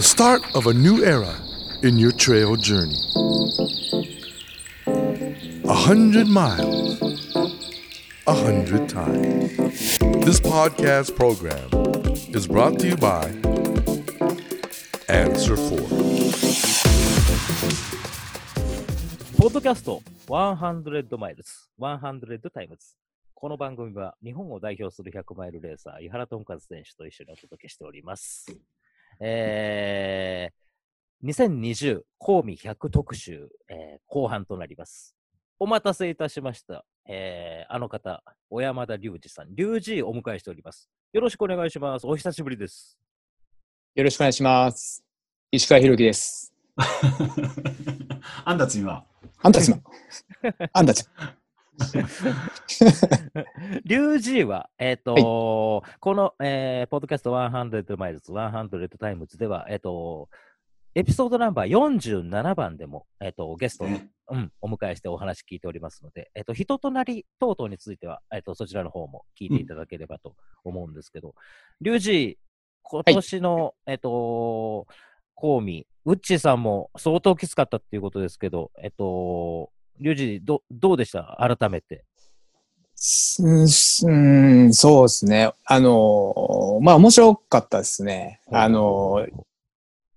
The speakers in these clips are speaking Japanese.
the start of a new era in your trail journey. A hundred miles, a hundred times. This podcast program is brought to you by Answer 4. ポッドキャスト100マイルズ、100タイムズ。この番組は日本を代表する100マイルレーサー、井原智和選手と一緒にお届けしております。えー、2020コーミ100特集、えー後半となります。お待たせいたしました。えー、あの方、小山田隆二さん、隆二をお迎えしております。よろしくお願いします。お久しぶりです。よろしくお願いします。石川博樹です。アンダツには、あんたちの。あんたち。リュウジーは、えっ、とこの、えーポッドキャスト100マイルズ、100タイムズでは、えっ、と、エピソードナンバー47番でも、えっ、と、ゲストを、ねうん、お迎えしてお話聞いておりますので、えっ、と、人となり等々については、えっ、と、そちらの方も聞いていただければと思うんですけど、リュウジー、今年の、えっ、と、コーミ、ウッチーさんも相当きつかったっていうことですけど、えっ、と、リュウジー、ど、どうでした？改めて。すうん、そうですね。あの、まあ面白かったですね。あの、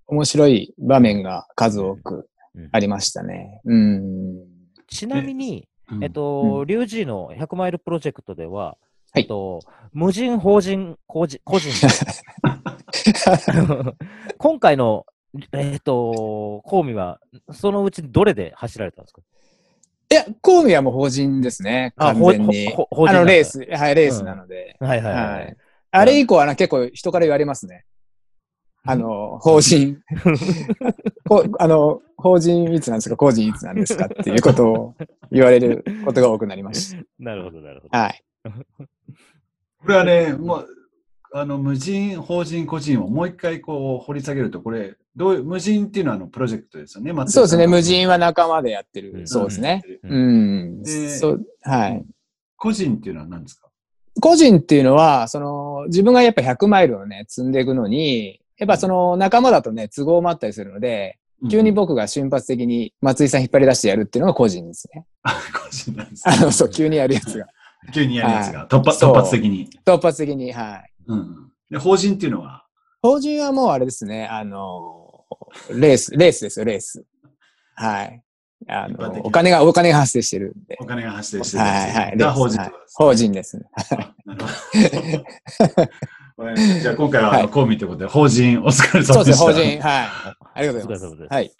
面白い場面が数多くありましたね。うん。ちなみに、うんえっと、リュウジーの100マイルプロジェクトでは、はいえっと、無人、法人、個人、個 人今回の、えっと、コウミは、そのうちどれで走られたんですか？いや、コーミはもう法人ですね。完全に。ほほ法人あの、レース、はい、レースなので。はいはいはい。はい。あれ以降はな結構人から言われますね。あの、法人。こあの、法人いつなんですか？個人いつなんですかっていうことを言われることが多くなりまし なるほど、なるほど。た。はい。これはね、もう、あの、無人、法人、個人をもう一回こう掘り下げると、これ、どういう、無人っていうのはあのプロジェクトですよね、松井さんそうですね。無人は仲間でやってる。うんそうですね。ううん。でそう、はい。個人っていうのは何ですか？個人っていうのは、その、自分がやっぱ100マイルをね、積んでいくのに、やっぱその仲間だとね、都合もあったりするので、急に僕が瞬発的に松井さん引っ張り出してやるっていうのが個人ですね。あ個人なんですあの、そう、急にやるやつが。急にやるやつが、突発、そう突発的に。突発的に、はい。うん。で、法人っていうのは、法人はもうあれですね、あの、レース、レースですよ、レース。はい。あの、お金が、お金が発生してるんで。お金が発生してるはいはい。法人法人ですね。あなるほどじゃあ今回はあのはい公民ということで、法人お疲れそうですね、様でした。法人。はい。ありがとうございます。はい。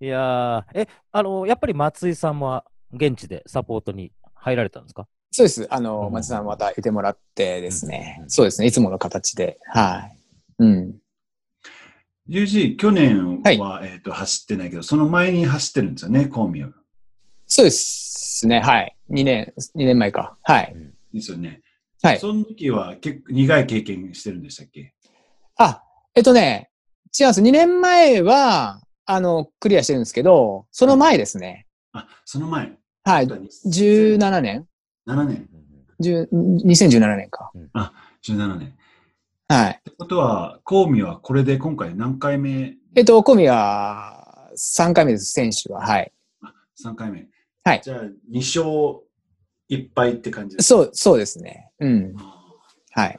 いやー、え、あの、やっぱり松井さんも現地でサポートに入られたんですか？そうです。あの、うん松井さんまたいてもらってですねう。んそうですね、いつもの形で。はい。うん。UG、去年は、はいえっと走ってないけど、その前に走ってるんですよね、公民は。そうですね、はい。2年、2年前か。はい。ですよね。はいその時は結構苦い経験してるんでしたっけ？あ、えっとね、違うんです。2年前は、あの、クリアしてるんですけど、その前ですね。あ、その前。はい。17年7年。10 2017年か。17年。っはい。てことは、公民はこれで今回何回目？えっと、コミは3回目です、選手は。はい。あ ?3 回目。はいじゃあ、2勝1敗って感じですそう、そうですね。うん。あはい。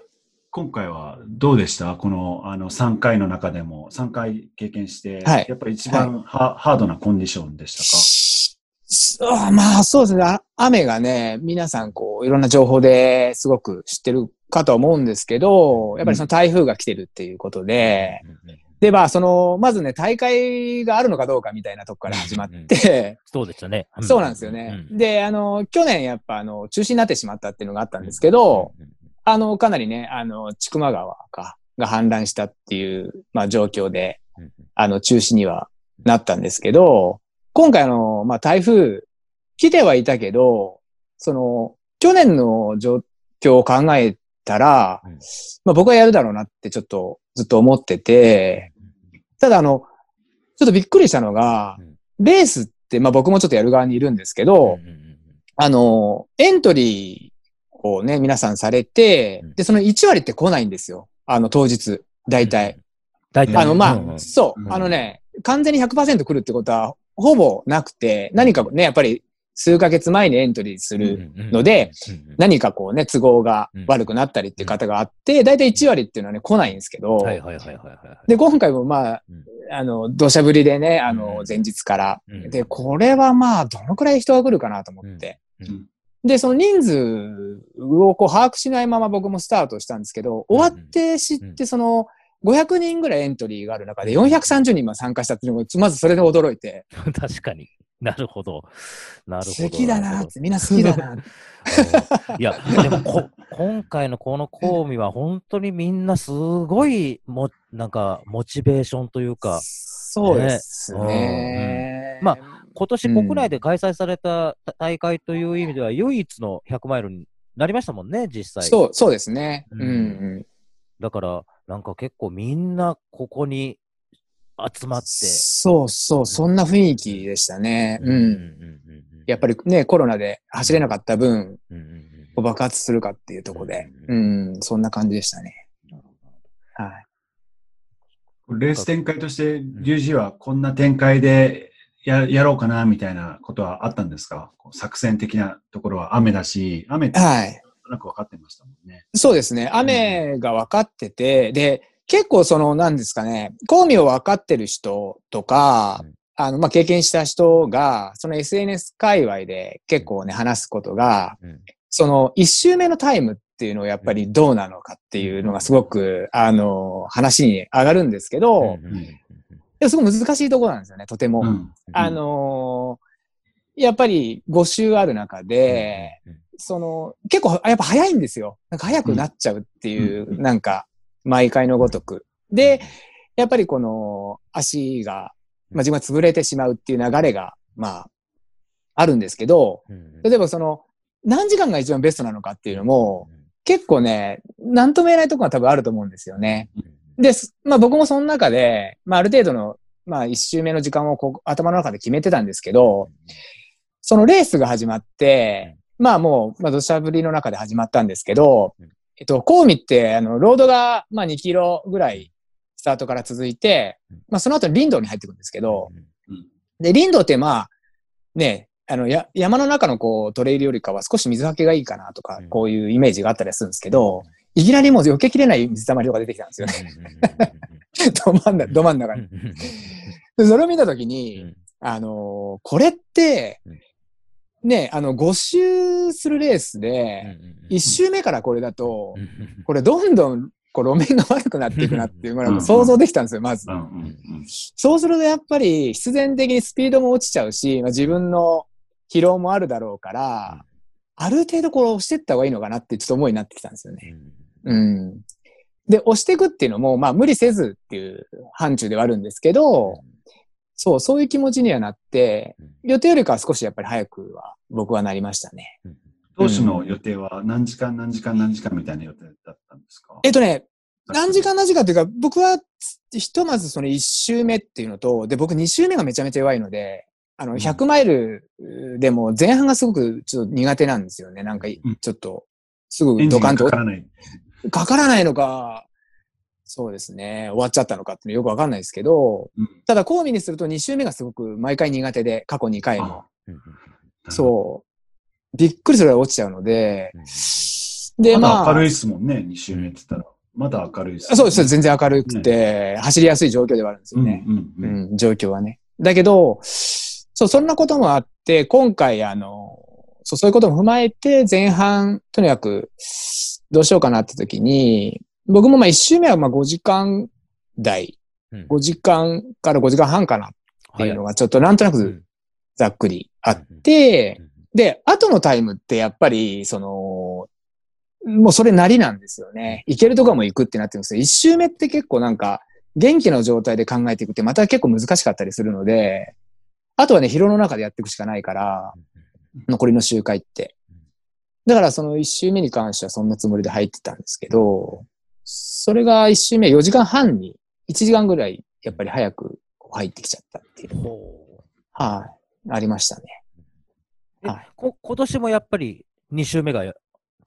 今回はどうでした？このあの3回の中でも3回経験して、はいやっぱり一番ハ,、ハードなコンディションでしたか？まあ、そうですね。あ雨がね、皆さん、こう、いろんな情報ですごく知ってるかと思うんですけど、やっぱりその台風が来てるっていうことで、で、まあ、その、まずね、大会があるのかどうかみたいなとこから始まって、そうでしたね。そうなんですよね。うんで、あの、去年やっぱ、あの、中止になってしまったっていうのがあったんですけど、うんうんあの、かなりね、あの、千曲川か、が氾濫したっていう、まあ、状況で、うんうん。あの、中止にはなったんですけど、今回あの、まあ、台風、来てはいたけど、その、去年の状況を考えたら、うんまあ、僕はやるだろうなってちょっとずっと思ってて、ただあの、ちょっとびっくりしたのが、レースって、まあ僕もちょっとやる側にいるんですけど、あの、エントリーをね、皆さんされてうん、で、その1割って来ないんですよ。あの、当日、大体。。大体。あの、まあ、そう、うんあのね、完全に100%来るってことは、ほぼなくて、何かね、やっぱり数ヶ月前にエントリーするので、何かこうね、都合が悪くなったりっていう方があって、だいたい1割っていうのはね、来ないんですけど、はいはいはいはいはい。で、今回もまあうん、あの、土砂降りでね、あのうん、前日から。うん。で、これはまあ、どのくらい人が来るかなと思って。うん。で、その人数をこう把握しないまま僕もスタートしたんですけど、終わって知って、その、500人ぐらいエントリーがある中で430人も参加したっていうのも、まずそれで驚いて、確かになるほど。なるほど。好きだなって、みんな好きだな。いや、でもこ、今回のこの講義は本当にみんなすごいも、なんか、モチベーションというか、そうですねね。ま今年うん国内で開催された大会という意味では、唯一の100マイルになりましたもんね、実際。そう、そうですね。うんうんうん。だから、なんか結構みんなここに集まって。そうそう、そんな雰囲気でしたね。うん。やっぱり、りね、コロナで走れなかった分、爆発するかっていうところで、ううん、そんな感じでしたね。はい。レース展開として、リュウジはこんな展開でややろうかなみたいなことはあったんですか？作戦的なところは雨だし、雨ってはい。なんか分かってましたもんね。そうですね。雨が分かってて、で、結構その、何ですかね、興味を分かってる人とかうん、あの、まあ、経験した人が、その SNS 界隈で結構ね、話すことが、うん。その、一周目のタイムっていうのはやっぱりどうなのかっていうのがすごく、あの、話に上がるんですけど、すごい難しいところなんですよね、とても。うん。あのーやっぱり5周ある中で、うんうんその、結構やっぱ早いんですよ。なんか早くなっちゃうっていう、うん。なんか、毎回のごとく。で、やっぱりこの足が、まあ、自分が潰れてしまうっていう流れが、まあ、あるんですけど、例えばその、何時間が一番ベストなのかっていうのも、結構ね、なんとも言えないところが多分あると思うんですよね。で、すまあ僕もその中で、まあある程度の、まあ一周目の時間をこう頭の中で決めてたんですけど、そのレースが始まって、まあもう、まあ土砂降りの中で始まったんですけどうん、えっと、コウミって、あの、ロードが、まあ2キロぐらいスタートから続いてうん、まあその後林道に入ってくるんですけど、うんで、林道ってまあ、ね、あの、や、山の中のこう、トレイルよりかは少し水はけがいいかなとかうん、こういうイメージがあったりするんですけど、いきなりもう避けきれない水たまりとか出てきたんですよね。ど真ん中、ど真ん中に。でそれを見たときに、あのーこれって、ね、あの、5周するレースで、1周目からこれだと、これどんどん、こう路面が悪くなっていくなっていうのが想像できたんですよ、まず。そうするとやっぱり必然的にスピードも落ちちゃうし、まあ、自分の疲労もあるだろうから、ある程度こう押していった方がいいのかなってちょっと思いになってきたんですよね。うん。で、押していくっていうのも、まあ無理せずっていう範疇ではあるんですけど、そう、そういう気持ちにはなって、予定よりかは少しやっぱり早くは僕はなりましたね。当初の予定は何時間何時間何時間みたいな予定だったんですか？えっとね、何時間何時間っていうか、僕はひとまずその1周目っていうのと、で、僕2周目がめちゃめちゃ弱いので、あの、ん。100マイルでも前半がすごくちょっと苦手なんですよね。なんかうん、ちょっと、すぐドカンと。がかからない。かからないのか、そうですね、終わっちゃったのかってよくわかんないですけど、うんただ、コーミにすると2周目がすごく毎回苦手で、過去2回も。う。そう。びっくりするぐらい落ちちゃうので、で、ままあ、だ明るいですもんね、2周目って言ったら。まだ明るいです、そうです、全然明るくて、走りやすい状況ではあるんですよね。うんうんううんん、状況はね。だけど、そう、そんなこともあって、今回、あの、そう、そういうことも踏まえて、前半、とにかく、どうしようかなって時に、僕もまあ1周目はまあ5時間台、5時間から5時間半かなっていうのがちょっとなんとなくざっくりあって、で、後のタイムってやっぱり、その、もうそれなりなんですよね。行けるとこも行くってなってるんですよ。一周目って結構なんか、元気の状態で考えていくってまた結構難しかったりするので、あとはね、疲労の中でやっていくしかないから、残りの周回って。だからその一周目に関してはそんなつもりで入ってたんですけど、それが一周目4時間半に1時間ぐらいやっぱり早く入ってきちゃったっていう。はい、ありましたね。えはいこ今年もやっぱり2週目がちょ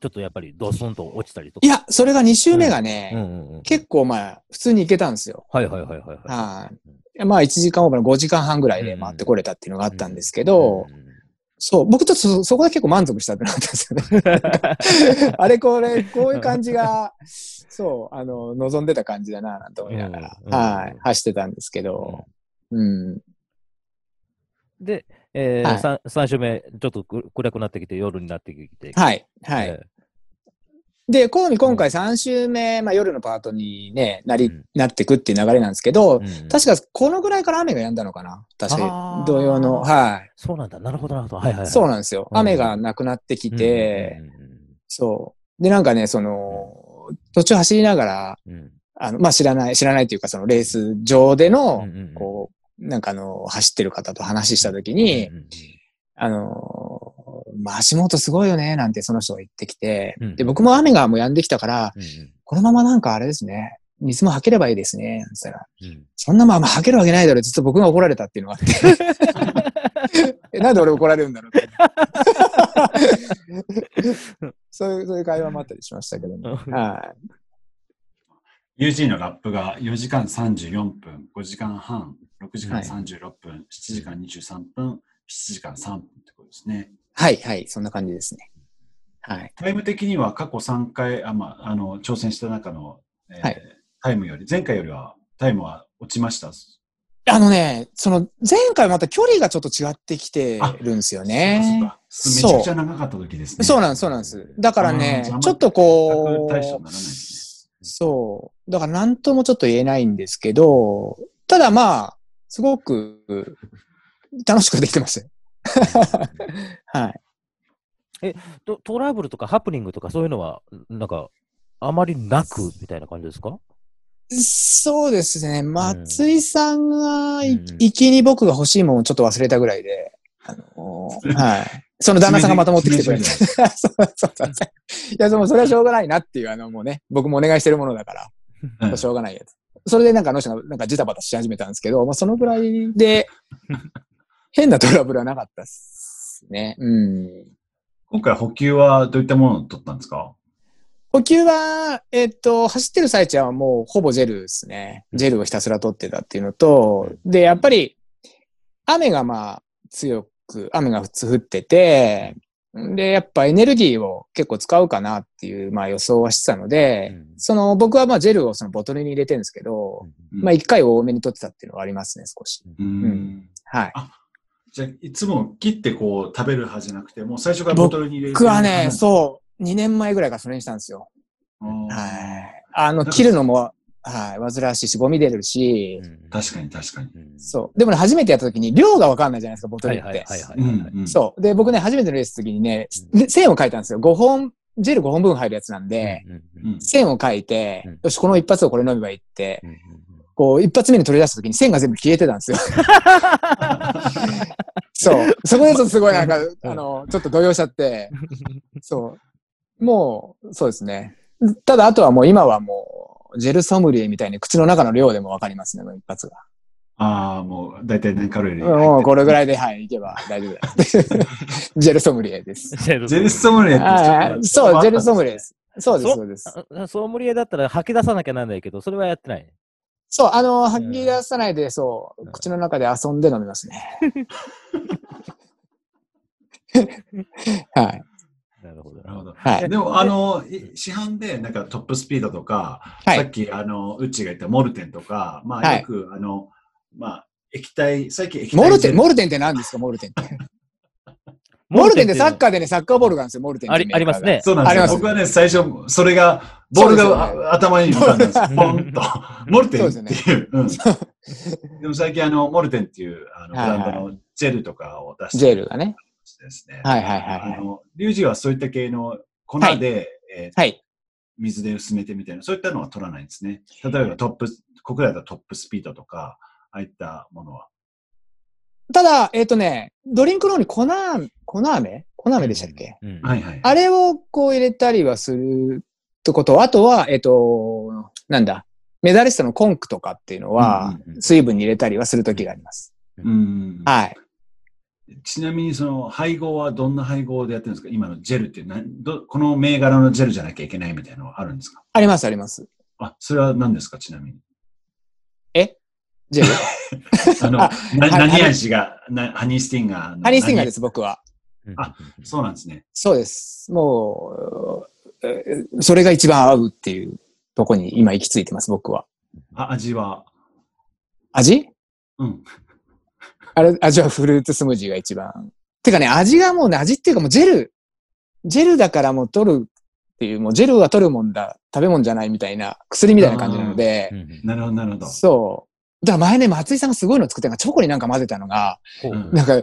っとやっぱりドスンと落ちたりとか？いや、それが2周目がね、うんうんうん、結構まあ、普通に行けたんですよ。はいはいはいはいはい。はい。まあ、1時間オーバーの5時間半ぐらいで回ってこれたっていうのがあったんですけど、うんうんうんそう、僕ちょっとそそこで結構満足したってなったんですよね。あれこれ、こういう感じが、そう、あの、望んでた感じだな、なんて思いながら、うんうんはい、走ってたんですけど、うん。で、えーはい三三週目、ちょっとく暗くなってきて、夜になってきて。はい、はい。えで、こうに今回3週目、まあ夜のパートにね、なり、うんなってくっていう流れなんですけど、ーうん確かこのぐらいから雨が止んだのかな確あかー同様の。はい。そうなんだ。なるほど、なるほど。はいはい、はい。そうなんですよ。うん雨がなくなってきて、そう。で、なんかね、その、途中走りながら、あの、まあ、知らない、知らないというか、そのレース上での、こう、なんかあの、走ってる方と話したときに、あの、まあ、足元すごいよね、なんてその人が言ってきて、うんで、僕も雨がもう止んできたから、うんうんこのままなんかあれですね、水も吐ければいいですね、なんつったら、うんそんなまま吐けるわけないだろ、ずっと僕が怒られたっていうのがあって。えなんで俺怒られるんだろうって。そういう、そういう会話もあったりしましたけどね。はい。UG のラップが4時間34分、5時間半、6時間36分、7時間23分、7時間3分ってことですね。はい、はい、そんな感じですね。はい。タイム的には過去3回、あまあ、あの挑戦した中の、えーはいタイムより、前回よりはタイムは落ちました？あのね、その前回また距離がちょっと違ってきてるんですよね。そうめちゃくちゃ長かった時ですね。そうなんです、そうなんです。だからねちょっとこう対象にな、らないですそう。だから何ともちょっと言えないんですけど、ただまあ、すごく楽しくできてましたよ。はい。トトラブルとかハプニングとかそういうのは、なんか、あまりなくみたいな感じですか？そうですね。松井さんがい、うん行きに僕が欲しいものをちょっと忘れたぐらいで、あのーはい。その旦那さんがまた持ってきてくれて。決そうそうそう。いや、でもそれはしょうがないなっていう、あの、もうね、僕もお願いしてるものだから、うんしょうがないやつ。それでなんかあの人がなんかジタバタし始めたんですけど、まあそのぐらいで、変なトラブルはなかったっすね。うん。今回補給はどういったものを取ったんですか？補給は、えっと、走ってる最中はもうほぼジェルですね。ジェルをひたすら取ってたっていうのと、で、やっぱり、雨がまあ強く、雨が普通降ってて、で、やっぱエネルギーを結構使うかなっていう、まあ予想はしてたので、うんその僕はまあジェルをそのボトルに入れてるんですけど、まあ一回多めに取ってたっていうのはありますね、少し。うんんはい。じゃあ、いつも切ってこう食べる派じゃなくて、もう最初からボトルに入れる。僕はね、そう、2年前ぐらいからそれにしたんですよ。うん。はい。あの、切るのも、はい、煩わしいし、ゴミ出るし、確かに確かに。うんそう。でもね、初めてやった時に量がわかんないじゃないですか、ボトルって。はいはいはいはい。うんうんそう。で、僕ね、初めてのレースの時にね、で線を書いたんですよ。5本、ジェル5本分入るやつなんで、うんうん線を書いて、うんよし、この一発をこれ飲めばいいって、うんうんこう、一発目に取り出した時に線が全部消えてたんですよ。そう。そこでちょっとすごいなんか、あの、ちょっと動揺しちゃって、そう。もう、そうですね。ただ、あとはもう今はもう、ジェルソムリエみたいに口の中の量でもわかりますね、もう一発が。ああ、もう大体何カロリーもうこれぐらい。いで、はい、いけば大丈夫です。ジェルソムリエです。ジェルソムリエってはいそう、ジェルソムリエです。そうです、そそうです。あソムリエだったら吐き出さなきゃなんないけど、それはやってない。そう、あの、吐き出さないで、そう、口の中で遊んで飲みますね。はい。なるほど。なるほど。はい。でも、あの、い市販で、なんかトップスピードとか、はいさっき、あの、うちが言ったモルテンとか、まあ、はいよく、あの、まあ、液体、最近液体モルテン、モモルテンって何ですか、モルテンって？モルテンってサッカーでね、サッカーボールがあるんですよ、モルテンありありますね。そうなんですよ。僕はね、最初、それが、ボールが、よね頭に浮かんだんですよ。ポンと。モルテンっそうてですいう。うんでも最近、あの、モルテンっていう、あの、ブはいはいランドのジェルとかを出してジェルがね。ですね。はいはいはいはいあの、リュウジはそういった系の粉はいで、えーはい。水で薄めてみたいな、そういったのは取らないんですね。例えばトップ、国内だとトップスピードとか、ああいったものは。ただ、えっ、とね、ドリンクの方に粉、粉飴？粉飴でしたっけ、うんはいはい。あれをこう入れたりはするってこと、あとは、えっ、と、なんだ、メダリストのコンクとかっていうのは水分に入れたりはするときがあります。うん。はい。ちなみにその配合はどんな配合でやってるんですか？今のジェルってなど、この銘柄のジェルじゃなきゃいけないみたいなのはあるんですか？あります、あります。あ、それは何ですか？ちなみに。ジェル？あの、あ何味がなハニースティンガーの。。ハニースティンガーですす、僕は。あそうなんですね。そうです。もう、えーそれが一番合うっていうとこに今行き着いてます、僕は。あ、味は。味？うん。あれ、味はフルーツスムージーが一番。てかね、味がもうね、味っていうかもうジェル、ジェルだからもう取るっていう、もうジェルは取るもんだ、食べ物じゃないみたいな、薬みたいな感じなのでう、んなるほど、なるほど。そう。だから前ね、松井さんがすごいの作ってたのが、チョコになんか混ぜたのが、ほううんなんか、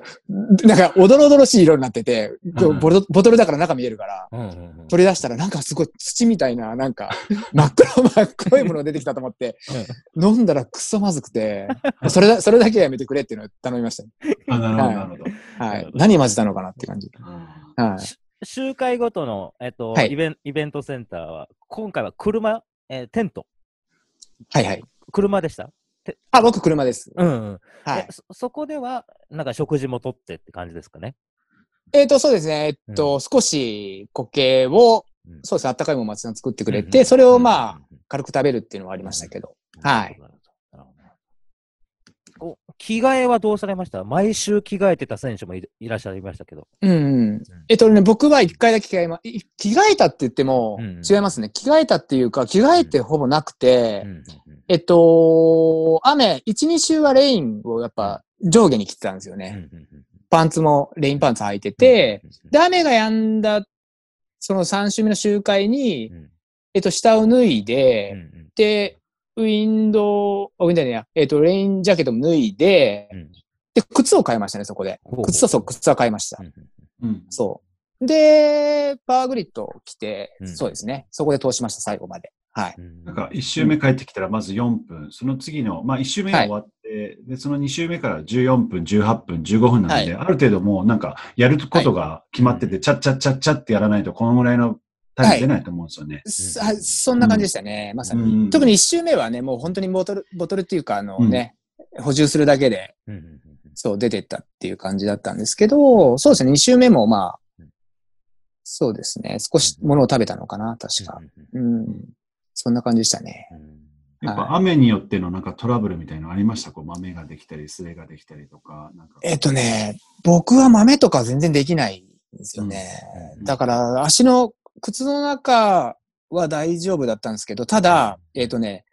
なんか、おどろおどろしい色になってて、うんボトボトルだから中見えるから、うんうんうん取り出したらなんかすごい土みたいな、なんか、真っ黒、真っ黒いものが出てきたと思って、飲んだらくっそまずくて、それだ、それだけはやめてくれっていうのを頼みましたね。あ、なるほど、はいなるほど。はいなるほ。ど何混ぜたのかなって感じ。うんはい。集会ごとの、えっとはいイベンイベントセンターは、今回は車、えーテント、はいはい。車でした？あ、僕車です。うん、うんはいえ。そ。そこでは、なんか食事もとってって感じですかね？えっ、と、そうですね。えっと、少し固形を、うんそうですね、あったかいものを松井さん作ってくれて、うんうんそれをまあ、うん軽く食べるっていうのはありましたけど。はい。なるほどなるほどこう着替えはどうされました？毎週着替えてた選手もいいらっしゃいましたけど。うんうん。えっとね、僕は一回だけ着替えま、い着替えたって言っても違いますね。着替えたっていうか、着替えてほぼなくて、うんうんうんえっと、雨、1、2週はレインをやっぱ上下に着てたんですようんね。うんうんパンツもレインパンツ履いてて、うんうんで、雨が止んだ、その3週目の集会に、うんえっと、下を脱いうんで、うんで、ウィンドウ、あウィンドウじゃねえや、えっと、レインジャケットも脱いで、うんで、靴を買いましたね、そこで。靴とそう、靴は買いましたう。ん。そう。で、パワーグリッドを着て、うんそうですね。そこで通しました、最後まで。はい。うんなんか、1周目帰ってきたら、まず4分、その次の、まあ、1周目が終わって、で、その2周目から14分、18分、15分なので、はある程度もう、なんか、やることが決まってて、はいチャッチャッチャッチャってやらないと、このぐらいのタイム出ないと思うんですよね。そはい。そんな感じでしたね、まさに。うん。特に一周目はね、もう本当にボトル、ボトルっていうか、あのね、補充するだけで、うんうんうんそう出てったっていう感じだったんですけど、そうですね、二周目もまあうん、そうですね、少し物を食べたのかな、確か。うんうんうん。そんな感じでしたね。うん。やっぱ雨によってのなんかトラブルみたいなのありました？こう豆ができたり、すれができたりとか。なんか。えっとね、僕は豆とか全然できないんですよね。うん。だから、足の靴の中は大丈夫だったんですけど、ただ、えっとね、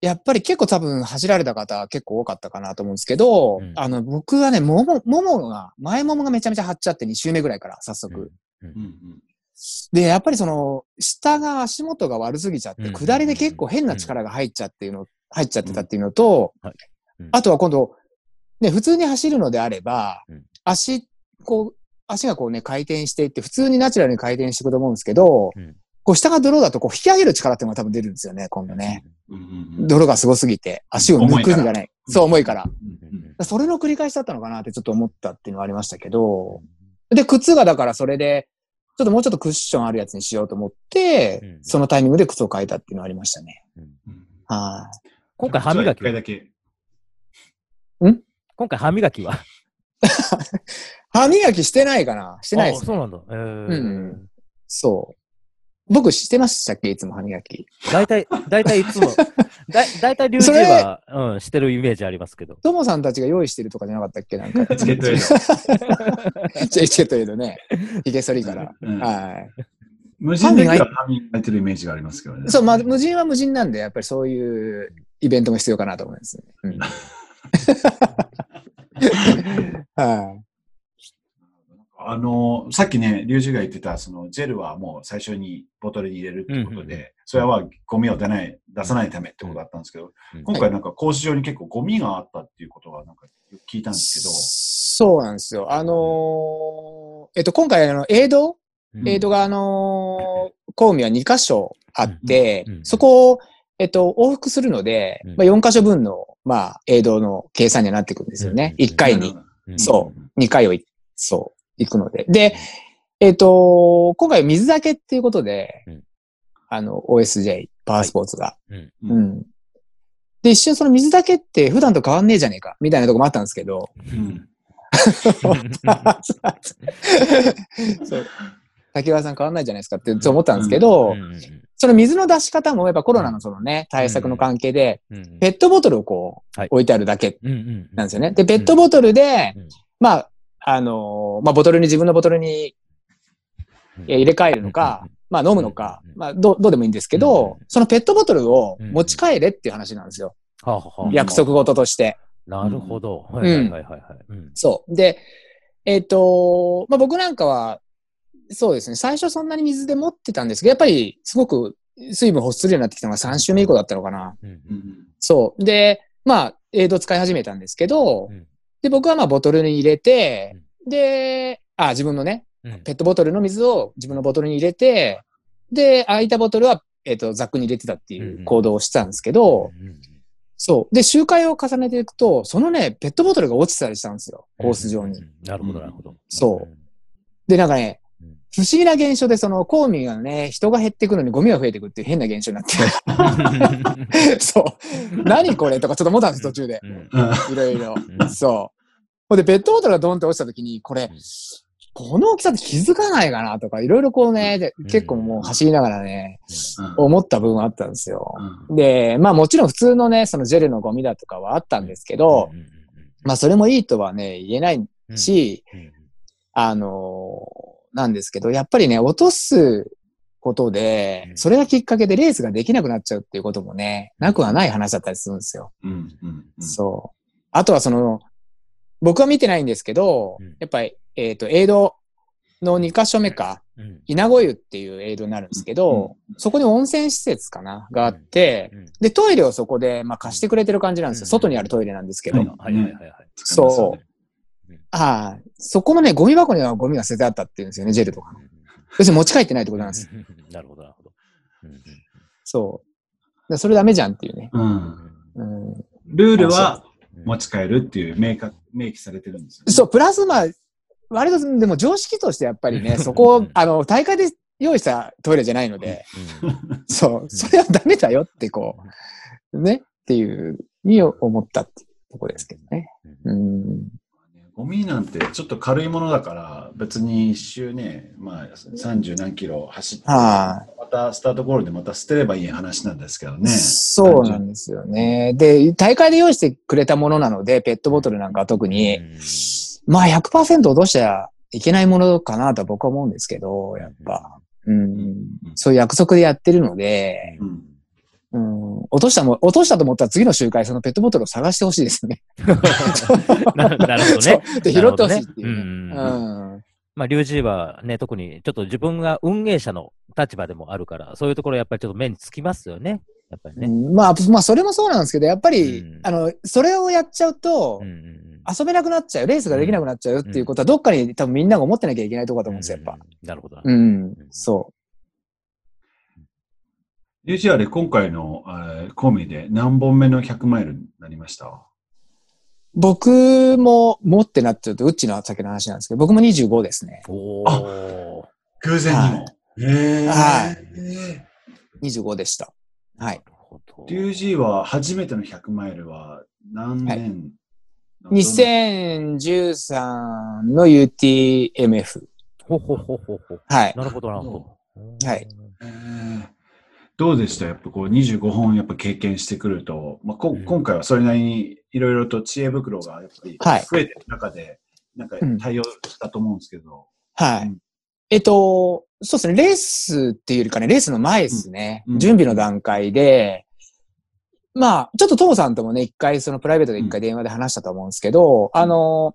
やっぱり結構多分走られた方結構多かったかなと思うんですけど、うん。あの、僕はね、もも、ももが、前ももがめちゃめちゃ張っちゃって2周目ぐらいから、早速。うん。うん。うんで、やっぱりその、下が足元が悪すぎちゃって、うん。下りで結構変な力が入っちゃっていうの、入っちゃってたっていうのと、あとは今度、ね、普通に走るのであれば、うん。足、こう、足がこうね、回転していって、普通にナチュラルに回転していくと思うんですけど、うんこう下が泥だとこう引き上げる力っていうのが多分出るんですよね、今度ね。泥がすごすぎて、足を抜くんじゃない。そう、重いから。それの繰り返しだったのかなってちょっと思ったっていうのはありましたけど、で、靴がだからそれで、ちょっともうちょっとクッションあるやつにしようと思って、うんそのタイミングで靴を変えたっていうのはありましたね。はい。今回歯磨きは？一回だけ。今回歯磨きは？歯磨きしてないかな？してないです、ね。あそうなんだ。えーうんそう。僕してましたっけ？いつも歯磨き。大体、大体いつも、だ大体、リュウジそれは、うん、してるイメージありますけど。トモさんたちが用意してるとかじゃなかったっけ？なんか。チケットエイドチケットエイドね。ヒゲ剃りから。うんはい。無人だけは歯磨いてるイメージがありますけどね。そう、まあ、無人は無人なんで、やっぱりそういうイベントも必要かなと思いますね。うん はい。あの、さっきね、リュウジが言ってた、そのジェルはもう最初にボトルに入れるってことで、うんうんうん。それはゴミを出ない、出さないためってことだったんですけど、うん今回なんか講師上に結構ゴミがあったっていうことがなんか聞いたんですけど、そうなんですよ。あのーえっと、今回、あの、エイド？うん。エイドが、あのー、コウミは2箇所あってうんうん、そこを、えっと、往復するのでうん、まあ、4箇所分の、まあ、エイドの計算にはなってくるんですよね。うん1回に、うんそう。2回をい、そう、行くので。で、えっと、今回は水だけっていうことでうん、あの、OSJ、パワースポーツが。うんうん。うん。で、一瞬その水だけって普段と変わんねえじゃねえか、みたいなとこもあったんですけど、うん。そう。滝川さん変わんないじゃないですかってそう思ったんですけど、うんうんその水の出し方もやっぱコロナのそのね、対策の関係で、ペットボトルをこう、はい。置いてあるだけなんですよね。で、ペットボトルで、うん。まあ、あのーまあ、ボトルに自分のボトルにえー入れ替えるのか、まあ飲むのかうん、まあどうどうでもいいんですけどうん、そのペットボトルを持ち帰れっていう話なんですよ。約束事として。なるほど。はいはいはいはいそう。で、えっ、と、まあ僕なんかは、そうですね、最初そんなに水で持ってたんですけど、やっぱりすごく水分欲するようになってきたのが3週目以降だったのかな。うんうんそう。で、まあ、エイド使い始めたんですけど、うんで、僕はまあボトルに入れて、で、あ、自分のね、うんペットボトルの水を自分のボトルに入れて、で、空いたボトルは、えっ、と、ザックに入れてたっていう行動をしてたんですけど、うんうんそう。で、周回を重ねていくと、そのね、ペットボトルが落ちてたりしたんですよ。コース上に。うんなるほどなるほど。そうで、なんかねうん、不思議な現象で、その、コウミがね、人が減ってくのにゴミが増えてくっていう変な現象になって。そう。何これとかちょっと思ったんです、途中で。いろいろ。うんそう。ほんで、ペットボトルがドンって落ちた時に、これうん、この大きさって気づかないかなとか、いろいろこうね、でうん結構もう走りながらね、うん思った部分はあったんですよ。うんで、まあもちろん普通のね、そのジェルのゴミだとかはあったんですけど、まあそれもいいとはね、言えないうんし、うんあのーなんですけど、やっぱりね、落とすことでう、んそれがきっかけでレースができなくなっちゃうっていうこともね、なくはない話だったりするんですよ。うんうんうんそう。あとはその、僕は見てないんですけど、うんやっぱり、えっ、と、エイドの2箇所目か、うん稲子湯っていうエイドになるんですけど、そこに温泉施設かながあって、うんで、トイレをそこで、まあ、貸してくれてる感じなんですよ。うん外にあるトイレなんですけど。はいはいはいはいはい。そう。はい。そこのね、ゴミ箱にはゴミが捨ててあったっていうんですよね、ジェルとか。要するに持ち帰ってないってことなんです。う んなるほどなるほど。そう。でそれダメじゃんっていうね。うんうん、ルールはうん持ち帰るっていう明確明記されてるんですよね。そう、プラスまあ、割と、でも常識としてやっぱりね、そこを、あの、大会で用意したトイレじゃないので、うんそう、それはダメだよってこう、ね、っていう、に思ったっていうところですけどね。うん。ゴミなんてちょっと軽いものだから、別に一周ね、まあ30何キロ走って、はまたスタートゴールでまた捨てればいい話なんですけどね。そうなんですよね。で、大会で用意してくれたものなので、ペットボトルなんかは特に、うんまあ100%落としちゃいけないものかなとは僕は思うんですけど、やっぱ。うん。そういう約束でやってるので、うんうん、落としたも、落としたと思ったら次の周回そのペットボトルを探してほしいですね。ななるほどそね。うで、拾ってほしいっていうね。なるほどねうん。まあ、リュウジーはね、特にちょっと自分が運営者の立場でもあるから、そういうところやっぱりちょっと目につきますよね。やっぱりね。うんまあ、まあ、それもそうなんですけど、やっぱり、うんあの、それをやっちゃうと、うんうんうん遊べなくなっちゃう、レースができなくなっちゃうっていうことは、どっかに多分みんなが思ってなきゃいけないところだと思うんですよ、やっぱ。うんなるほどな。うん、そ UGR 今回のえーコミで何本目の100マイルになりました？う。僕も持ってなっちゃうと、うっちの先の話なんですけど、僕も25ですね。おー偶然にも。へーは25でした。はい。なるほど DUG は初めての100マイルは何年、2013の UTMF。ほほほほほ。はい。なるほど、なるほど。はいえーどうでした？やっぱこう25本やっぱ経験してくると、まあ、こうん。今回はそれなりにいろいろと知恵袋がやっぱりはい。増えてる中で、なんか対応したと思うんですけど、はい。うん。えっと、そうですね、レースっていうよりかね、レースの前ですね。うん。うん。準備の段階で、まあ、ちょっとトモさんともね、一回、そのプライベートで一回電話で話したと思うんですけど、あの、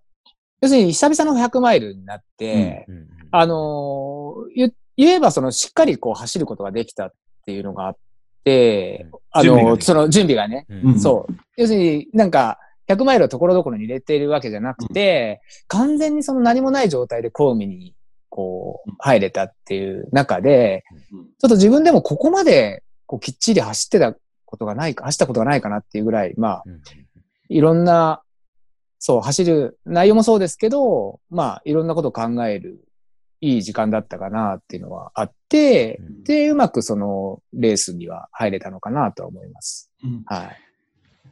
要するに久々の100マイルになって、あの、言言えばそのしっかりこう走ることができたっていうのがあって、あの、準備ができたその準備がね、うん。うんそう。要するになんか、100マイルをところどころに入れているわけじゃなくて、完全にその何もない状態でコウミにこう入れたっていう中で、うん。ちょっと自分でもここまでこうきっちり走ってたことがないか、走ったことがないかなっていうぐらい、まあ、うん。いろんな、そう、走る内容もそうですけど、まあ、いろんなことを考えるいい時間だったかなっていうのはあって、うんで、うまくそのレースには入れたのかなとは思います。うんはい。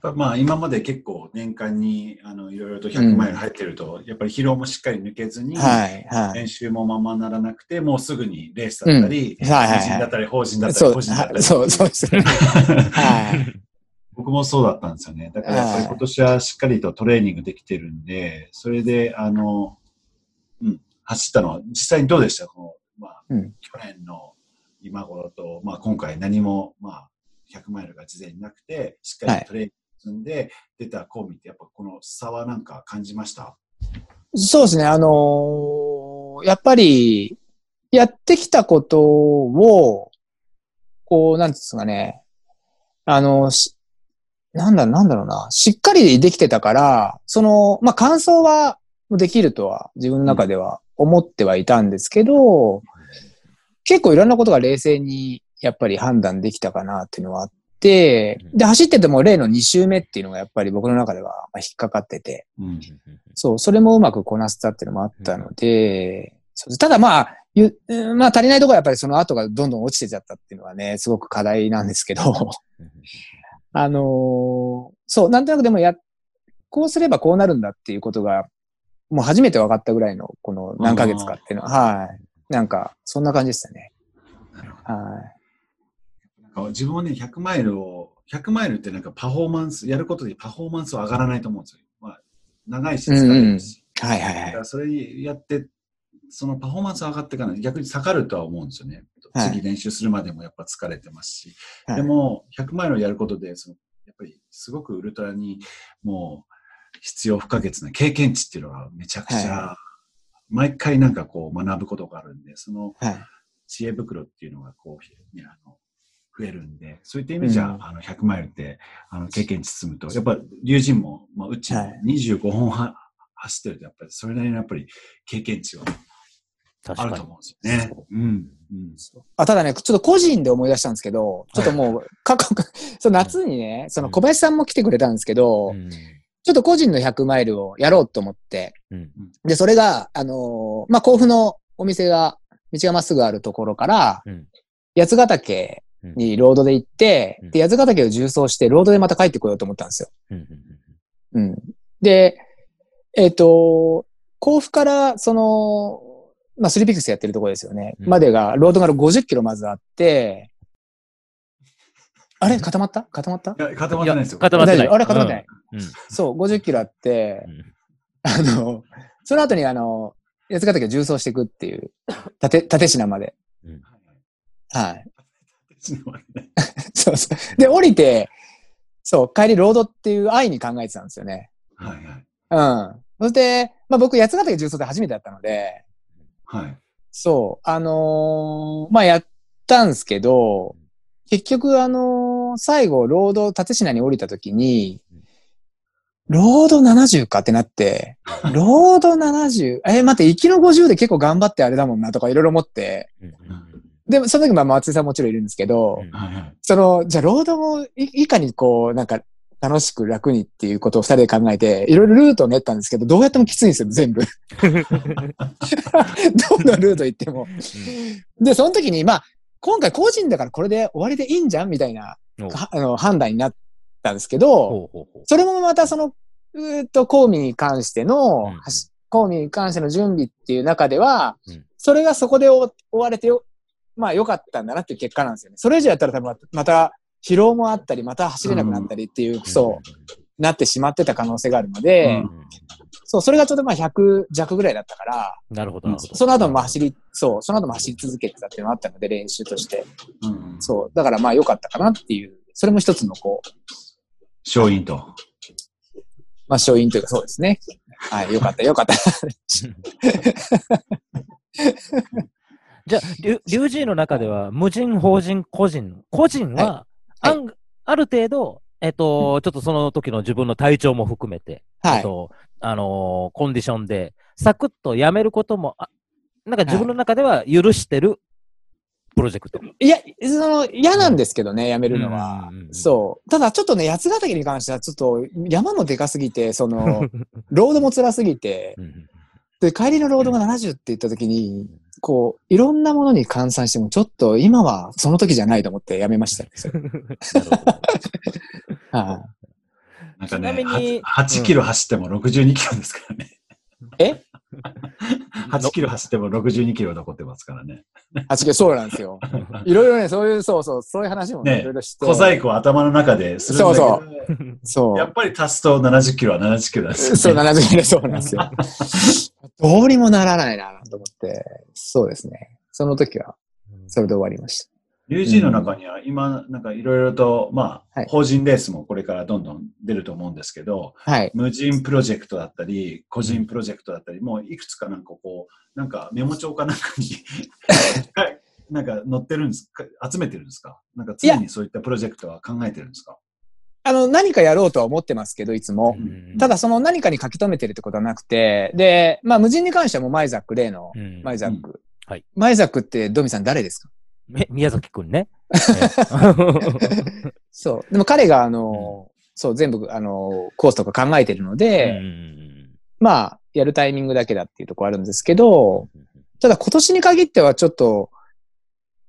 ぱまあ今まで結構年間にあのいろいろと100マイル入ってると、やっぱり疲労もしっかり抜けずに、はい、はい。練習もままならなくて、もうすぐにレースだったり、うんはいはいはい個人だったり、法人だったり、そう、個人だったり。はいそう、そうですね。はい。僕もそうだったんですよね。だからやっぱり今年はしっかりとトレーニングできてるんで、それで、あの、うん、走ったのは、実際にどうでした？この、まあ、うん去年の今頃と、まあ今回何も、まあ、100マイルが事前になくて、しっかりとトレーニング積んで、出たコーミって、やっぱこの差はなんか感じました？そうですね。あのーやっぱり、やってきたことを、こう、なんですかね。あの、しなんだ、なんだろうな。しっかりできてたから、その、まあ、感想はできるとは自分の中では思ってはいたんですけど、結構いろんなことが冷静にやっぱり判断できたかなっていうのはあって、で、走ってても例の2周目っていうのがやっぱり僕の中ではまあ引っかかってて、うん。そう、それもうまくこなせたっていうのもあったので、ただまあ、ゆうんまあ足りないところはやっぱりその後がどんどん落ちてちゃったっていうのはね、すごく課題なんですけど、あのーそう、なんとなくでもや、こうすればこうなるんだっていうことが、もう初めて分かったぐらいの、この何ヶ月かっていうのは、はい。なんか、そんな感じでしたね。なるほどはなんか自分もね、100マイルを、100マイルってなんかパフォーマンス、やることでパフォーマンスは上がらないと思うんですよ。まあ、長いし疲れるし。い。はいはいはいだから。それやって、そのパフォーマンス上がってから逆に下がるとは思うんですよね。はい次練習するまでもやっぱ疲れてますし。はいでも、100マイルをやることで、そのやっぱりすごくウルトラにもう必要不可欠な経験値っていうのがめちゃくちゃ、は毎回なんかこう学ぶことがあるんで、そのはい。知恵袋っていうのがこう、ね、あの増えるんで、そういった意味じゃ、うんあの100マイルってあの経験値積むと、やっぱ龍神も、まあ、うちもはい25本は、走ってると、やっぱりそれなりのやっぱり経験値はあると思うんですよね。うん。うん。あただね、ちょっと個人で思い出したんですけど、ちょっともう、過去、その夏にね、その小林さんも来てくれたんですけど、うんちょっと個人の100マイルをやろうと思って、うん。で、それが、あのーまあ、甲府のお店が、道がまっすぐあるところから、うん。八ヶ岳にロードで行って、うん。で、八ヶ岳を縦走して、ロードでまた帰ってこようと思ったんですよ。うんうんうん。で、えっ、と、甲府から、その、まあ、スリーピックスやってるところですよね。うん。までが、ロードが50キロまずあって、あれ固まった？固まった？いや、固まってないですよ。固まってない。あれ固まってない。うんそう、50キロあって、うんあの、その後にあの、八ヶ岳を縦走していくっていう、縦、縦品まで。うんはい。そうそう。で、降りて、そう、帰りロードっていう愛に考えてたんですよね。はいはい。うん。そして、まあ僕、八ヶ岳縦走で初めてだったので、はい。そう、あのーまあやったんですけど、結局あのー最後、ロード、立品に降りた時に、ロード70かってなって、ロード70、え、待って、行きの50で結構頑張ってあれだもんなとかいろいろ思って、うんでも、その時、まあ、松井さんもちろんいるんですけど。その、じゃあ、ロードもい、いかにこう、なんか、楽しく楽にっていうことを二人で考えて、いろいろルートを練ったんですけど、どうやってもきついんですよ、全部。どのルート行っても。で、その時に、まあ、今回個人だからこれで終わりでいいんじゃんみたいな、あの、判断になったんですけど、それもまたその、うーっと、公務に関しての、うんはし公務に関しての準備っていう中では、うんそれがそこで終終われてよ、まあ良かったんだなっていう結果なんですよね。それ以上やったら多分また疲労もあったり、また走れなくなったりっていう、そう、なってしまってた可能性があるので、うんそう、それがちょうどまあ100弱ぐらいだったから、なるほど、なるほど。その後も走り、そう、その後も走り続けてたっていうのがあったので、練習として。うん。そう、だからまあ良かったかなっていう、それも一つのこう、勝因と。まあ勝因というかそうですね。はい、良かった、良かった。じゃあ、リュリュウジーの中では、無人、法人、個人、個人は、はいあんある程度、えっと、ちょっとその時の自分の体調も含めて、はい。えっと、あのーコンディションで、サクッとやめることも、あなんか自分の中では許してるプロジェクト。いや、その、嫌なんですけどね、やめるのは。そう。ただ、ちょっとね、八ヶ岳に関しては、ちょっと、山もでかすぎて、その、ロードも辛すぎて、うんで、帰りのロードが70って言った時に、こう、いろんなものに換算しても、ちょっと今はその時じゃないと思ってやめました。なるほどはなんかね、ちなみには8キロ走っても62キロですからね。え？8キロ走っても62キロ残ってますからね。あ、違う、そうなんですよ。いろいろね、そういう、そうそう、そういう話もね、ねいろいろして。小細工を頭の中でするんだけど、そうそう。やっぱり足すと70キロは70キロなんですよ、ね。そう、70キロそうなんですよ。どうにもならないな、と思って。そうですね。その時は、それで終わりました。UG の中には今、なんかいろいろと、まあ、はい。法人レースもこれからどんどん出ると思うんですけど、はい。無人プロジェクトだったり、個人プロジェクトだったり、もういくつかなんかこう、なんかメモ帳かなんかにはい なんか載ってるんですか？集めてるんですか？なんか常にそういったプロジェクトは考えてるんですか？あの、何かやろうとは思ってますけど、いつも。うんただ、その何かに書き留めてるってことはなくて、で、まあ、無人に関してはもうマイザック、例のうん。マイザック。はい。マイザックってドミさん誰ですか？え宮崎くんね。そう。でも彼が、あの、そう、全部、あの、コースとか考えてるので、うんまあ、やるタイミングだけだっていうところあるんですけど、ただ今年に限ってはちょっと、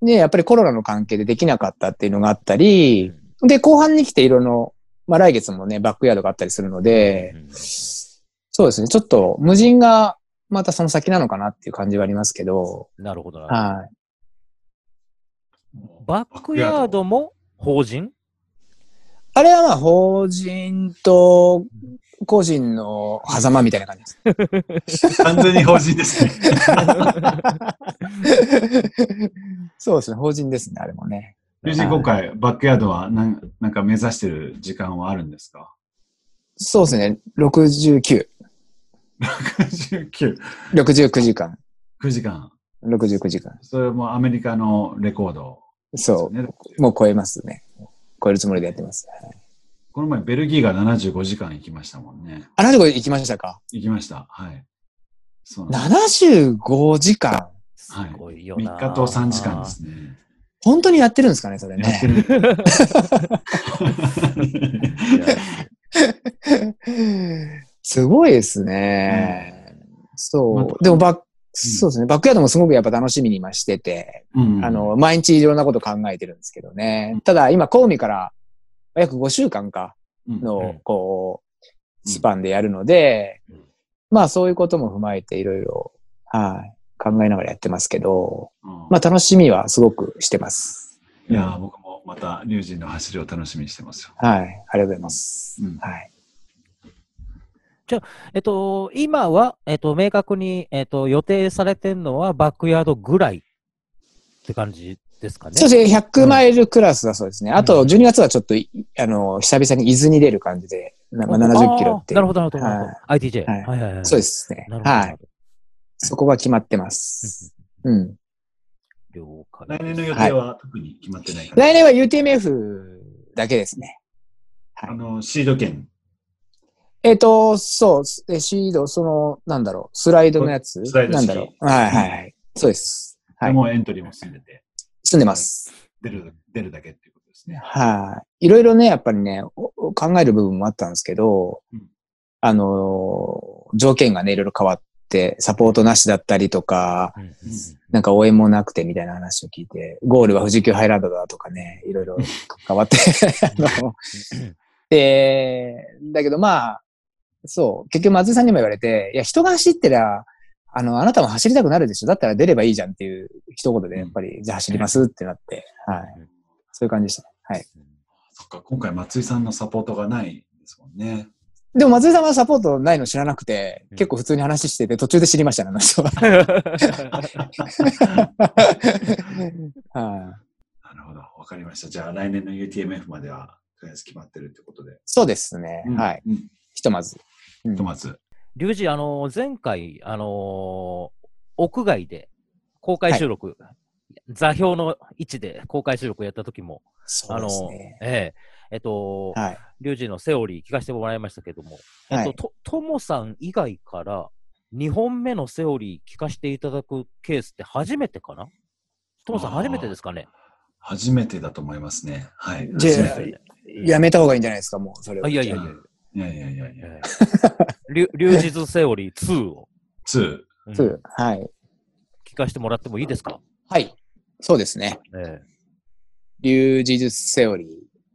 ね、やっぱりコロナの関係でできなかったっていうのがあったり、で、後半に来ていろいろ、まあ来月もね、バックヤードがあったりするので、そうですね、ちょっと無人がまたその先なのかなっていう感じはありますけど、なるほどなるほど。はい。バックヤードも法人？あれはまあ法人と個人の狭間みたいな感じです。完全に法人ですね。そうですね、法人ですね、あれもね。友人今回、バックヤードはなんなんか目指してる時間はあるんですか？そうですね、69。?69。69時間。9時間。69時間。それもアメリカのレコードそ。う。もう超えますね。超えるつもりでやってます。この前、ベルギーが75時間行きましたもんね。あ、75行きましたか？行きました。はい。そうなんです ?75 時間。すごいよ3な。日と3時間ですね。本当にやってるんですかね、それね。る。すごいですね。そまあう。でもバック、そうですね。バックヤードもすごくやっぱ楽しみに今してて、うんあ、の、毎日いろんなこと考えてるんですけどね。ただ今、コウミから約5週間かの、こう、スパンでやるのでうん、まあそういうことも踏まえていろいろ、はい、考えながらやってますけど、うんまあ楽しみはすごくしてます。いやー、僕もまた、龍神の走りを楽しみにしてますよ。はい、ありがとうございます。うんはい。えっと、今は、えっと、明確に、えっと、予定されてるのはバックヤードぐらいって感じですかね。そうですね、100マイルクラスだそうですね。あと、12月はちょっとい、あの、久々に伊豆に出る感じで、なまあ、70キロってなるほど、なるほど。なるほどは ITJ。はいはいはいはい。そうですね。なるほど。はい。そこが決まってます。うん。了解。来年の予定は特に決まってないから。来年は UTMF だけですね。あの、シード権。えっ、と、そう、えシード、その、なんだろう、スライドのやつスライド式なんだろう。はいはいはい。そうです。はい。もうエントリーも済んでて、住んでます。出る、出るだけっていうことですね。はい。いろいろね、やっぱりね、考える部分もあったんですけど、うんあのー条件がね、いろいろ変わって、サポートなしだったりとか、うんうんなんか応援もなくてみたいな話を聞いて、ゴールは富士急ハイランドだとかね、いろいろ変わって、あの、で、だけどまあ、そう、結局松井さんにも言われて、いや、人が走ってりゃ、あの、あなたも走りたくなるでしょだったら出ればいいじゃんっていう一言で、やっぱり、じゃあ走りますってなって、はい。そういう感じでしたね。はい。そっか、今回松井さんのサポートがないですもんね。でも松井さんはサポートないの知らなくて、うん結構普通に話してて、途中で知りましたね、あの人は。はい。なるほど。わかりました。じゃあ来年の UTMF までは、とりあえず決まってるってことで。そうですね。うんはい。うん。ひとまず。うんひとまず。リュウジ、あのー前回、あのー屋外で公開収録、座標の位置で公開収録やった時も、そうであのーすね。えええっと、はい。リュウジのセオリー聞かせてもらいましたけども、はいえっと、と、ともさん以外から2本目のセオリー聞かせていただくケースって初めてかな？ともさん初めてですかね？初めてだと思いますね。はい。じゃあやめた方がいいんじゃないですか、もう、それは。あいやいやいや、いやいやいやいや。ええリュリュウジズセオリー2を、2。うんそうはい。聞かせてもらってもいいですか、はい。そうですね。え流事術セオリー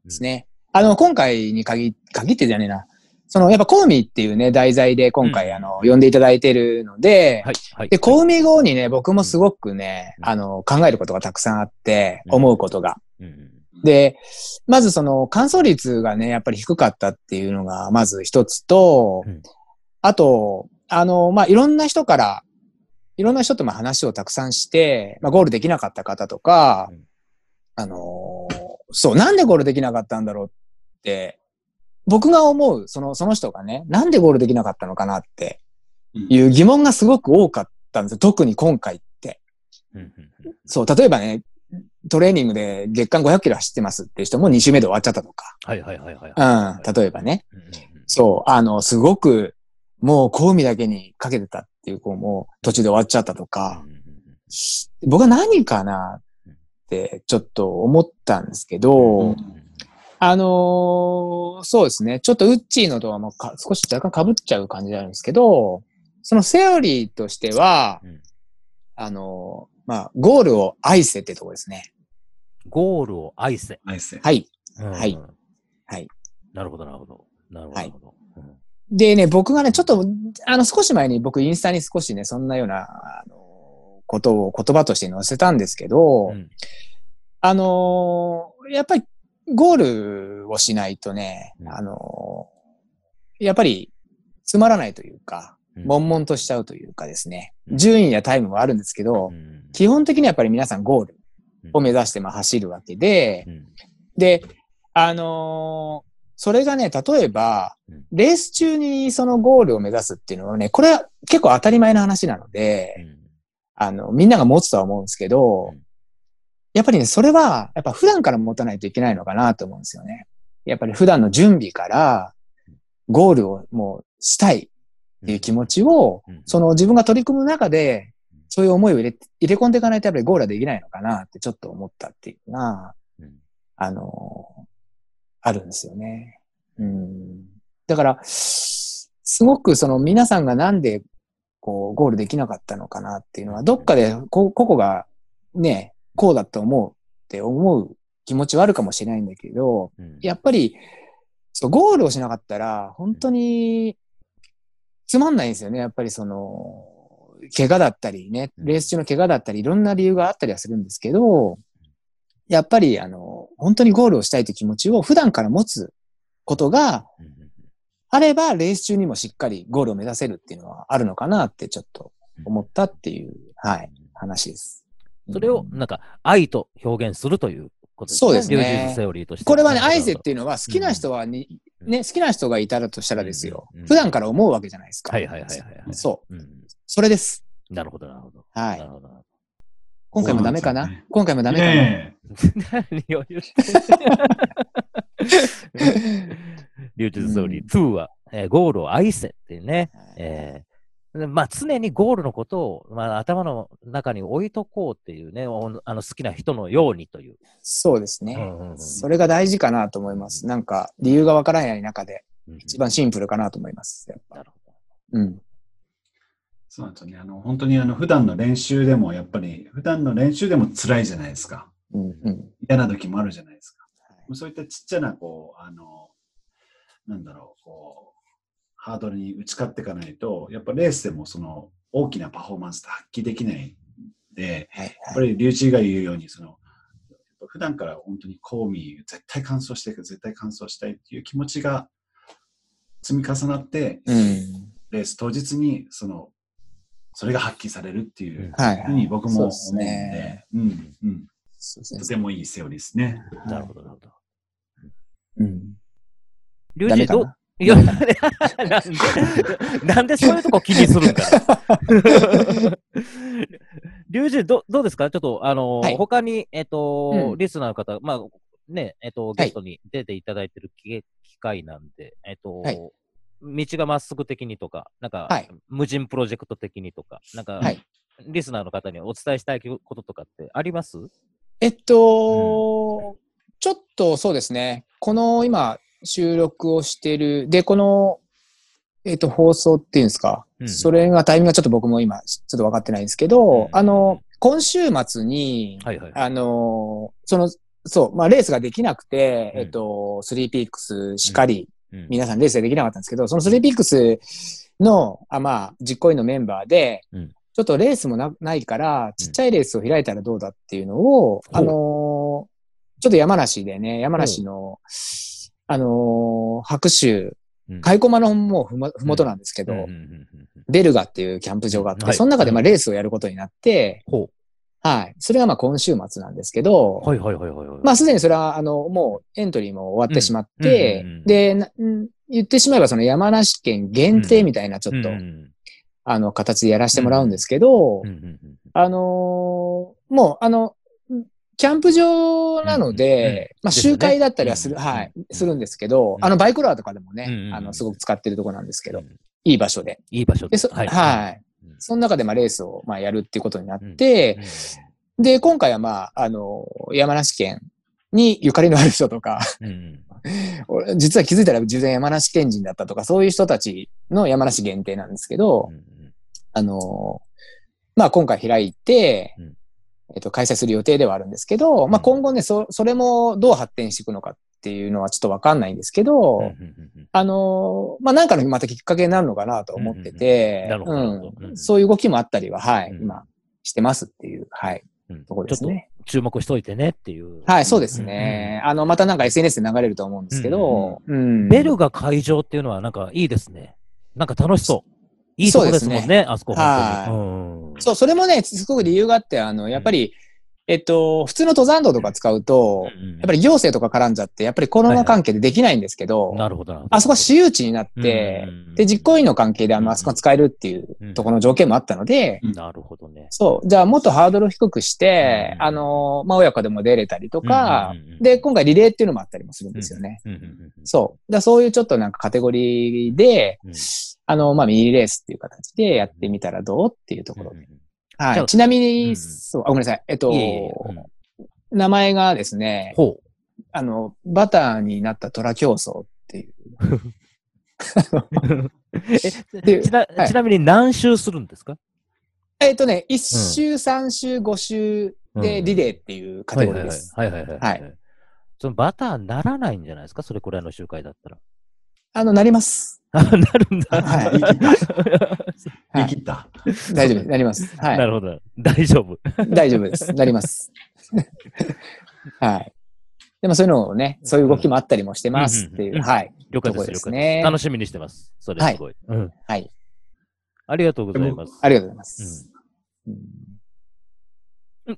ですね。あの、今回に限限ってじゃねえな。その、やっぱ、コウミっていうね、題材で今回、うんあの、呼んでいただいてるので、はい。はい。で、コウミ後にね、僕もすごくね、うんあの、考えることがたくさんあって、うん思うことが。うんうんで、まずその、乾燥率がね、やっぱり低かったっていうのが、まず一つと、うんあと、あの、まあ、いろんな人から、いろんな人とも話をたくさんして、まあ、ゴールできなかった方とか、うんあのーそう、なんでゴールできなかったんだろうって、僕が思う、その、その人がね、なんでゴールできなかったのかなっていう疑問がすごく多かったんですよ。特に今回って。そう、例えばね、トレーニングで月間500キロ走ってますっていう人も2週目で終わっちゃったとか。はいはいはいはい。うん、例えばね。うんうんうんそう、あの、すごく、もう、コウミだけにかけてたっていう子も途中で終わっちゃったとか、うんうんうん僕は何かなってちょっと思ったんですけど、うんあのーそうですね、ちょっとウッチーのとはもうか少し若干被っちゃう感じなんですけど、そのセオリーとしては、うんあのーまあ、ゴールを愛せってとこですね。ゴールを愛せ。ナイス。はい。うんはいはい。なるほど、なるほど。なるほど。でね、僕がね、ちょっと、あの、少し前に僕インスタに少しね、そんなような、あの、ことを言葉として載せたんですけど、うんあのーやっぱりゴールをしないとね、うんあのーやっぱりつまらないというか、うん悶々としちゃうというかですね、うん順位やタイムもあるんですけど、うん基本的にはやっぱり皆さんゴールを目指してまあ走るわけで、うん。で、あのーそれがね、例えばうん、レース中にそのゴールを目指すっていうのはね、これは結構当たり前の話なので、うん。あの、みんなが持つとは思うんですけど、うん。やっぱりね、それは、やっぱ普段から持たないといけないのかなと思うんですよね。やっぱり普段の準備から、ゴールをもうしたいっていう気持ちを、うん。その自分が取り組む中で、そういう思いを入れ入れ込んでいかないとやっぱりゴールはできないのかなってちょっと思ったっていうのが、うんあのあるんですよね。うん。だから、すごくその皆さんがなんでこうゴールできなかったのかなっていうのは、どっかでこ個々がね、こうだと思うって思う気持ちはあるかもしれないんだけど、うんやっぱり、そう、ゴールをしなかったら、本当に、つまんないんですよね。やっぱりその、怪我だったりね、うんレース中の怪我だったり、いろんな理由があったりはするんですけど、やっぱり、あの、本当にゴールをしたいという気持ちを普段から持つことがあれば、レース中にもしっかりゴールを目指せるっていうのはあるのかなってちょっと思ったっていう、はい、話です。それを、なんか、愛と表現するということですね。そうですねリュージズセオリーとして。これはね、愛せっていうのは好きな人はに、うんね、好きな人がいたらとしたらですよ。普段から思うわけじゃないですか。はいはいはいはいはい。そう。うん。それです。なるほど、なるほど。はいな。るほど。今回もダメかな？ね今回もダメかな、え何を言ってリュージズセオリー2は、えーゴールを愛せっていうね。えーでまあ、常にゴールのことを、まあ、頭の中に置いとこうっていうね、おあの好きな人のようにという。そうですね、うんうんうんそれが大事かなと思います。なんか、理由がわからない中で、うん一番シンプルかなと思います。やっぱなるほど。うん。そうなんですよね。あの、本当にあの、普段の練習でも、やっぱり、普段の練習でも辛いじゃないですか。うん。うん。嫌な時もあるじゃないですか。そういったちっちゃな、こう、あの、なんだろう、こう、ハードルに打ち勝っていかないと、やっぱレースでもその大きなパフォーマンスって発揮できないんで、はい。やっぱりリュウジーが言うように、その、普段から本当にコーミー、絶対完走していく、絶対完走したいっていう気持ちが積み重なって、うん。レース当日に、その、それが発揮されるっていうはい、ふうに僕も思うんそうでうん、うん。とてもいいセオリーですね。なるほど、なるほど。うん。リュウジどいや、なんで、なんでそういうとこ気にするんかな。リュウジど、どうですか？ちょっと、あのーはい。他に、えっ、と、うん。リスナーの方、まあ、ね、えっ、と、いゲストに出ていただいてる機機会なんで、えっ、と、はい道がまっすぐ的にとか、なんか、はい。無人プロジェクト的にとか、なんか、はい。リスナーの方にお伝えしたいこととかってあります？えっと、ちょっとそうですね。この今、収録をしてる、で、この、えっと、放送っていうんですか、うん。それがタイミングがちょっと僕も今、ちょっと分かってないんですけど、うんあの、今週末に、はいはい。あの、その、そう、まあレースができなくて、うん。えっと、スリーピークスしかり、うん皆さんレースができなかったんですけど、そのスリーピークスの、あまあ、実行委員のメンバーで、うん。ちょっとレースもなないから、ちっちゃいレースを開いたらどうだっていうのを、ほう。あのーちょっと山梨でね、山梨の、あのー白州、うん。開駒のもうふもふもとなんですけど、ベルガっていうキャンプ場があって、はい。その中でまあレースをやることになって、ほはい。それがまあ今週末なんですけど、う。はいはいはいはいはい。まあすでにそれは、あの、もうエントリーも終わってしまって、うんうんうんうん。で、なうん言ってしまえばその山梨県限定みたいなちょっと、うんうんあの、形でやらせてもらうんですけど、うんうんうんあのーもう、あの、キャンプ場なので、うんうんうん。まあ集会だったりはする、うんはいうん、するんですけど、うんあの、バイクロアとかでもね、あの、すごく使ってるとこなんですけど、うんいい場所で。いい場所で、そはい。うんその中でまあレースをまあやるっていうことになって、で、今回はまあ、あの、山梨県にゆかりのある人とか、実は気づいたら事前山梨県人だったとか、そういう人たちの山梨限定なんですけどう、んあの、まあ今回開いてうん、えっと、開催する予定ではあるんですけど、まあ今後ね、そ、それもどう発展していくのかっていうのはちょっとわかんないんですけど、うんうんうんうん。あの、まあなんかのまたきっかけになるのかなと思ってて、そういう動きもあったりは、はい、うん。今してますっていう、はい、うん。ところですね。ちょっと注目しといてねっていう。はい、そうですね。あの、またなんか SNS で流れると思うんですけど、うんベルが会場っていうのはなんかいいですね。なんか楽しそう。いいとこですもんね、あそこはい。うん。そう、それもね、すごく理由があって、あの、やっぱり、えっと、普通の登山道とか使うと、うんうんやっぱり行政とか絡んじゃって、やっぱりコロナ関係でできないんですけど、なるほどなるほど。あそこは私有地になって、うんで、実行委員の関係であの、あそこが使えるっていうところの条件もあったので、なるほどね。そう、じゃあもっとハードルを低くして、うんあの、まあ、親子でも出れたりとかうんうんうんうん、で、今回リレーっていうのもあったりもするんですよね。うんうんうんうんそう。そういうちょっとなんかカテゴリーで、うんあの、まあ、ミニレースっていう形でやってみたらどうっていうところで。うんうんじゃあはい。ちなみうんに、そう、あごめんなさい。えっといえいえうん名前がですね、ほあの、バターになった虎競争っていう。ちなはいちなみに何周するんですか？えっとね、1周、3周、5周でうんリレーっていうカテゴリーです。はいはいはい。そのバターならないんじゃないですか？それくらいの集会だったら。あの、なります。あなるんだ。はい 言い切った。大丈夫です。なります。は。ないるほど。大丈夫。大丈夫です。なります。はい。でもそういうのをね、そういう動きもあったりもしてますっていう。うんはい。了解です。ね。楽しみにしてます。それすごい。うん。はい。ありがとうございます。ありがとうございます。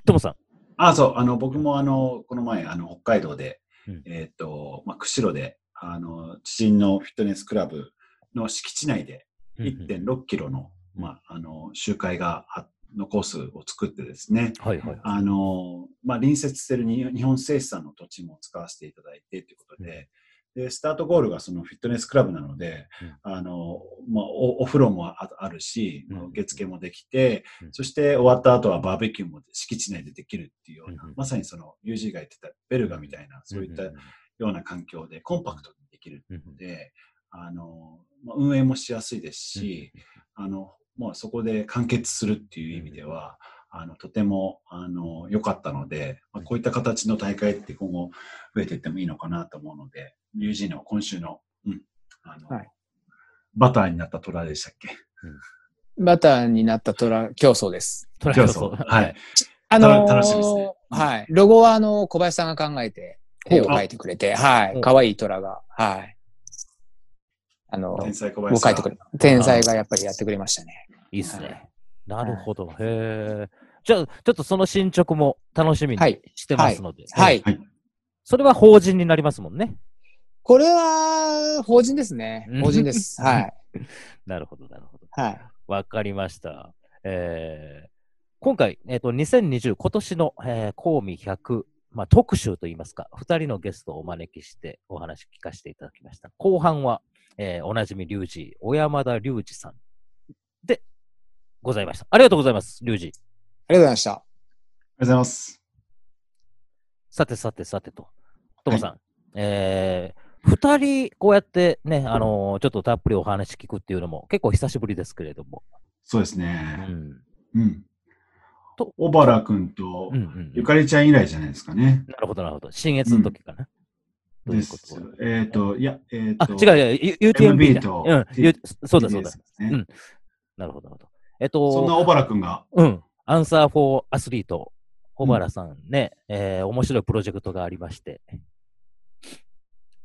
ともさん。あ、そう、あの、僕もあの、この前、あの、北海道で、うんえっ、と、まあ、釧路で、あの、知人のフィットネスクラブの敷地内で、1.6キロの、まあ、あの、集会があ、のコースを作ってですね、はいはい。あの、まあ、隣接しているに日本製紙さんの土地も使わせていただいてということで、で、スタートゴールがそのフィットネスクラブなので、あの、まあ、おお風呂もああるし、うん。まあ受付もできて、うん。そして終わった後はバーベキューも敷地内でできるっていうような、うんまさにその UG が言ってたベルガみたいな、そういったような環境でコンパクトにできるうんので、あの、まあ、運営もしやすいですし、あの、まあ、そこで完結するっていう意味では、あの、とても、あの、良かったので、まあ、こういった形の大会って今後増えていってもいいのかなと思うので、UG の今週の、うん、あの、はい。バターになった虎でしたっけ？バターになった虎競争です。トラ競競争。争はい。あのー楽しみですね。はい。ロゴはあの、小林さんが考えて、絵を描いてくれて、はい。お可愛い虎が、はい。あの、天才小もう林さん。てくれ、天才がやっぱりやってくれましたね。いいっすはね。なるほど。へえ。じゃあ、ちょっとその進捗も楽しみにはいしてますので。はい。それは法人になりますもんね。これは、法人ですねうん。法人です。はい。なるほど、なるほど。はい。わかりました。えー今回、えっ、と、2020、今年の、えー、コーミ100、まあ、特集といいますか、2人のゲストをお招きしてお話聞かせていただきました。後半は、えーおなじみリュウジ、小山田隆二さんでございました。ありがとうございます、リュウジ。ありがとうございました。ありがとうございます。さてさてさてと、ともさん、えー、2人、こうやってね、あのーちょっとたっぷりお話聞くっていうのも結構久しぶりですけれども、そうですうね。ん、うん。と小原くんとうんうんうんゆかりちゃん以来じゃないですかね。なるほど、なるほど。新越の時かな。どういうこと？です。えっ、と、いや、えっ、あ、と。違う違う、UTMB。とうん、U- そうだそうだねうんなるほど、なるほど。えっと、そんな小原くんが、うん、アンサー・フォー・アスリート、小原さんね、えー面白いプロジェクトがありまして、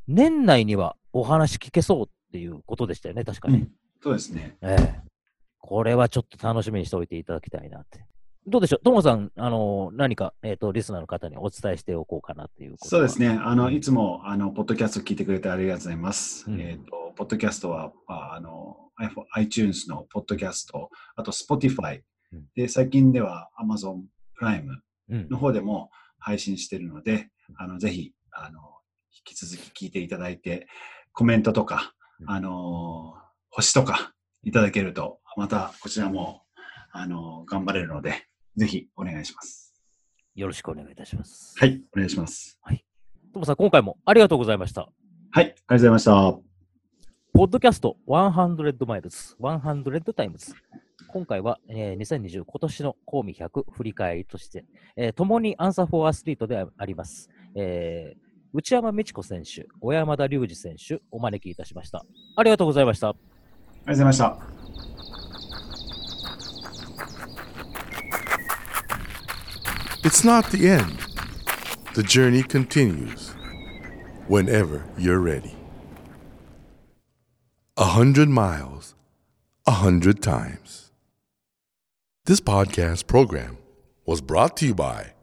年内にはお話聞けそうっていうことでしたよね、確かに。うんそうですね。ええこれはちょっと楽しみにしておいていただきたいなって。どうでしょう、ともさん、あの何か、えーと、リスナーの方にお伝えしておこうかなっていうそうですね。あの、いつも、あの、ポッドキャスト聞いてくれてありがとうございます。うん。えっ、と、ポッドキャストは、ああの、iTunes のポッドキャスト、あと Spotify うん、で、最近では Amazon プライムうん。の方でも配信しているので、あの、ぜひ、あの、引き続き聞いていただいて、コメントとか、うん。あの、星とかいただけると、またこちらも、あの、頑張れるので、ぜひお願いします。よろしくお願いいたします。はい、お願いします。ともさん、今回もありがとうございました。はい、ありがとうございました。ポッドキャスト100マイルズ、100タイムズ。今回は、えー2020今年のコーミ100振り返りとして、えー共にアンサー・フォー・アスリートであります、えー内山美智子選手、小山田隆二選手、お招きいたしました。ありがとうございました。ありがとうございました。It's not the end. The journey continues whenever you're ready. A hundred miles, a hundred times. This podcast program was brought to you by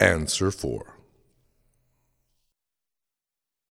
Answer 4.